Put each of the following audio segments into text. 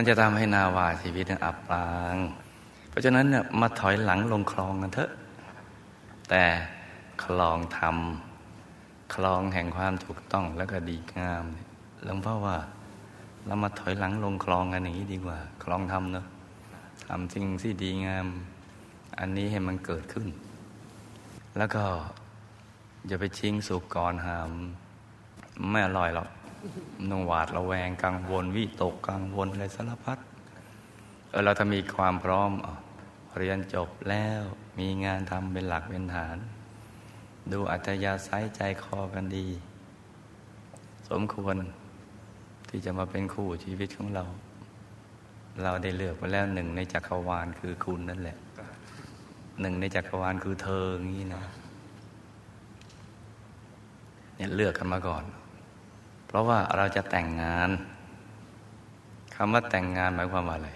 มันจะทำให้นาวาชีวิตอับปาง เพราะฉะนั้นเนี่ยมาถอยหลังลงคลองกันเถอะ แต่คลองธรรมคลองแห่งความถูกต้องแล้วก็ดีงามหลวงพ่อว่าเรามาถอยหลังลงคลองกันอย่างนี้ดีกว่า คลองธรรมเนาะทำสิ่งที่ดีงาม อันนี้ให้มันเกิดขึ้น แล้วก็อย่าไปชิงสุกก่อนหามไม่อร่อยหรอก ต้องหวาดระแวงกังวล วิตกกังวลอะไรสารพัดเออเราถ้ามีความพร้อมเรียนจบแล้วมีงานทำเป็นหลักเป็นฐาน ดูอัตยาศัยใจคอกันดี สมควรที่จะมาเป็นคู่ชีวิตของเรา เราได้เลือกไปแล้วหนึ่งในจักรวาลคือคุณนั่นแหละหนึ่งในจักรวาลคือเธออย่างนี้นะเนี่ยเลือกกันมาก่อน เพราะว่าเราจะแต่งงานคำว่าแต่งงานหมายความว่าอะไร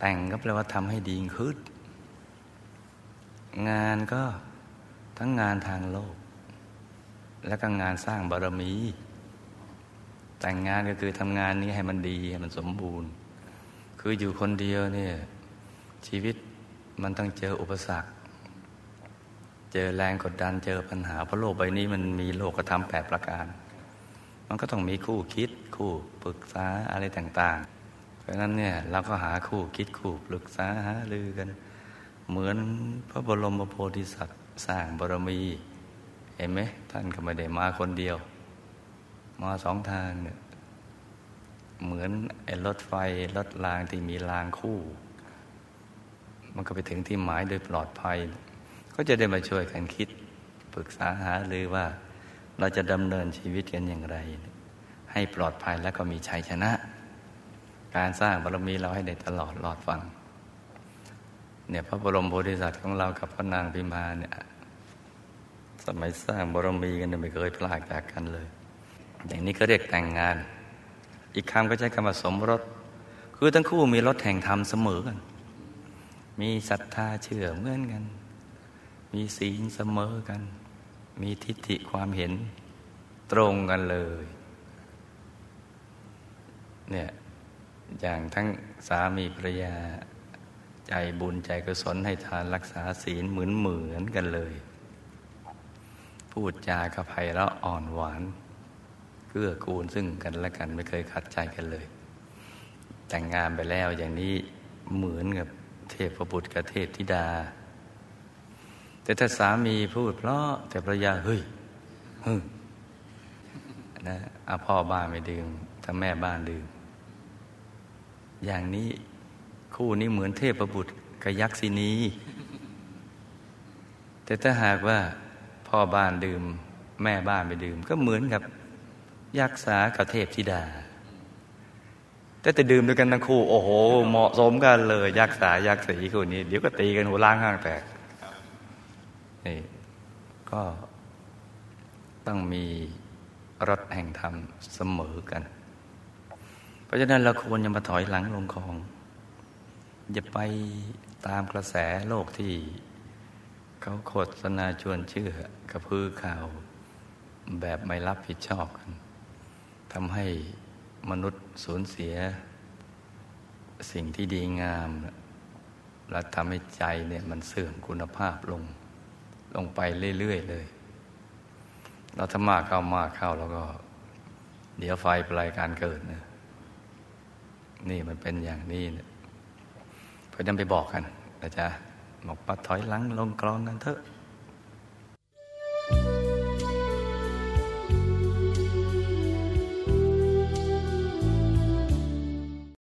แต่งก็แปลว่าทำให้ดีขึ้น งานก็ทั้งงานทางโลก และก็งานสร้างบารมี แต่งงานก็คือทำงานนี้ให้มันดีให้มันสมบูรณ์ คืออยู่คนเดียวเนี่ยชีวิตมันต้องเจออุปสรรค เจอแรงกดดันเจอปัญหาเพราะโลกใบนี้มันมีโลกธรรมแปดประการ มันก็ต้องมีคู่คิด คู่ปรึกษาอะไรต่าง ๆ เพราะฉะนั้นเนี่ยเราก็หาคู่คิดคู่ปรึกษาหาลือกัน เหมือนพระบรมโพธิสัตว์สร้างบารมี เห็นไหมท่านก็ไม่ได้มาคนเดียว มาสองทางเนี่ยเหมือนไอ้รถไฟรถรางที่มีรางคู่ มันก็ไปถึงที่หมายโดยปลอดภัย ก็จะได้มาช่วยกันคิดปรึกษาหาหรือว่าเราจะดำเนินชีวิตกันอย่างไร ให้ปลอดภัยและก็มีชัยชนะ การสร้างบารมีเราให้ได้ตลอดหลอดฟังเนี่ยพระบรมโพธิสัตว์ของเรากับพระนางพิมาเนี่ยสมัยสร้างบารมีกันไม่เคยพลากจากกันเลย อย่างนี้ก็เรียกแต่งงาน อีกคำก็ใช้คำว่าสมรส คือทั้งคู่มีรถแห่งธรรมเสมอกัน มีศรัทธาเชื่อเหมือนกัน มีศีลเสมอกัน มีทิฏฐิความเห็นตรงกันเลยเนี่ยอย่างทั้งสามีภรรยา ใจบุญใจกุศลให้ทานรักษาศีลเหมือนเหมือนกันเลย พูดจากับไพเราะอ่อนหวาน เกื้อกูลซึ่งกันและกันไม่เคยขัดใจกันเลย แต่งงานไปแล้วอย่างนี้เหมือนกับเทพบุตรกับเทพธิดา แต่ถ้าสามีพูดเพราะแต่ภรรยาเฮ้ยฮึนะอาพ่อบ้านไม่ดื่มถ้าแม่บ้านดื่ม อย่างนี้คู่นี้เหมือนเทพบุตรกับยักษินี แต่ถ้าหากว่าพ่อบ้านดื่ม แม่บ้านไม่ดื่ม ก็เหมือนกับยักษากับเทพธิดา แต่จะดื่มด้วยกันทั้งคู่ โอ้โห เหมาะสมกันเลย ยักษายักษีคู่นี้ เดี๋ยวก็ตีกันหัวล้างห้างแตก นี่ก็ต้องมีรถแห่งธรรมเสมอกัน เพราะฉะนั้นเราควรจะมาถอยหลังลงคลอง อย่าไปตามกระแสโลกที่ เขาโฆษณาชวนเชื่อกระพือข่าวแบบไม่รับผิดชอบกันทำให้มนุษย์สูญเสีย สิ่งที่ดีงาม และทำให้ใจเนี่ยมันเสื่อมคุณภาพลง ลงไปเรื่อย ๆ เลย เราถ้ามากเข้ามากเข้าแล้วก็ เดี๋ยวไฟปลายการเกิดนะนี่มันเป็นอย่างนี้เนี่ยเพื่อนไปบอกกันนะจ๊ะบอกปัดถอยหลังลงกรองกันเถอะ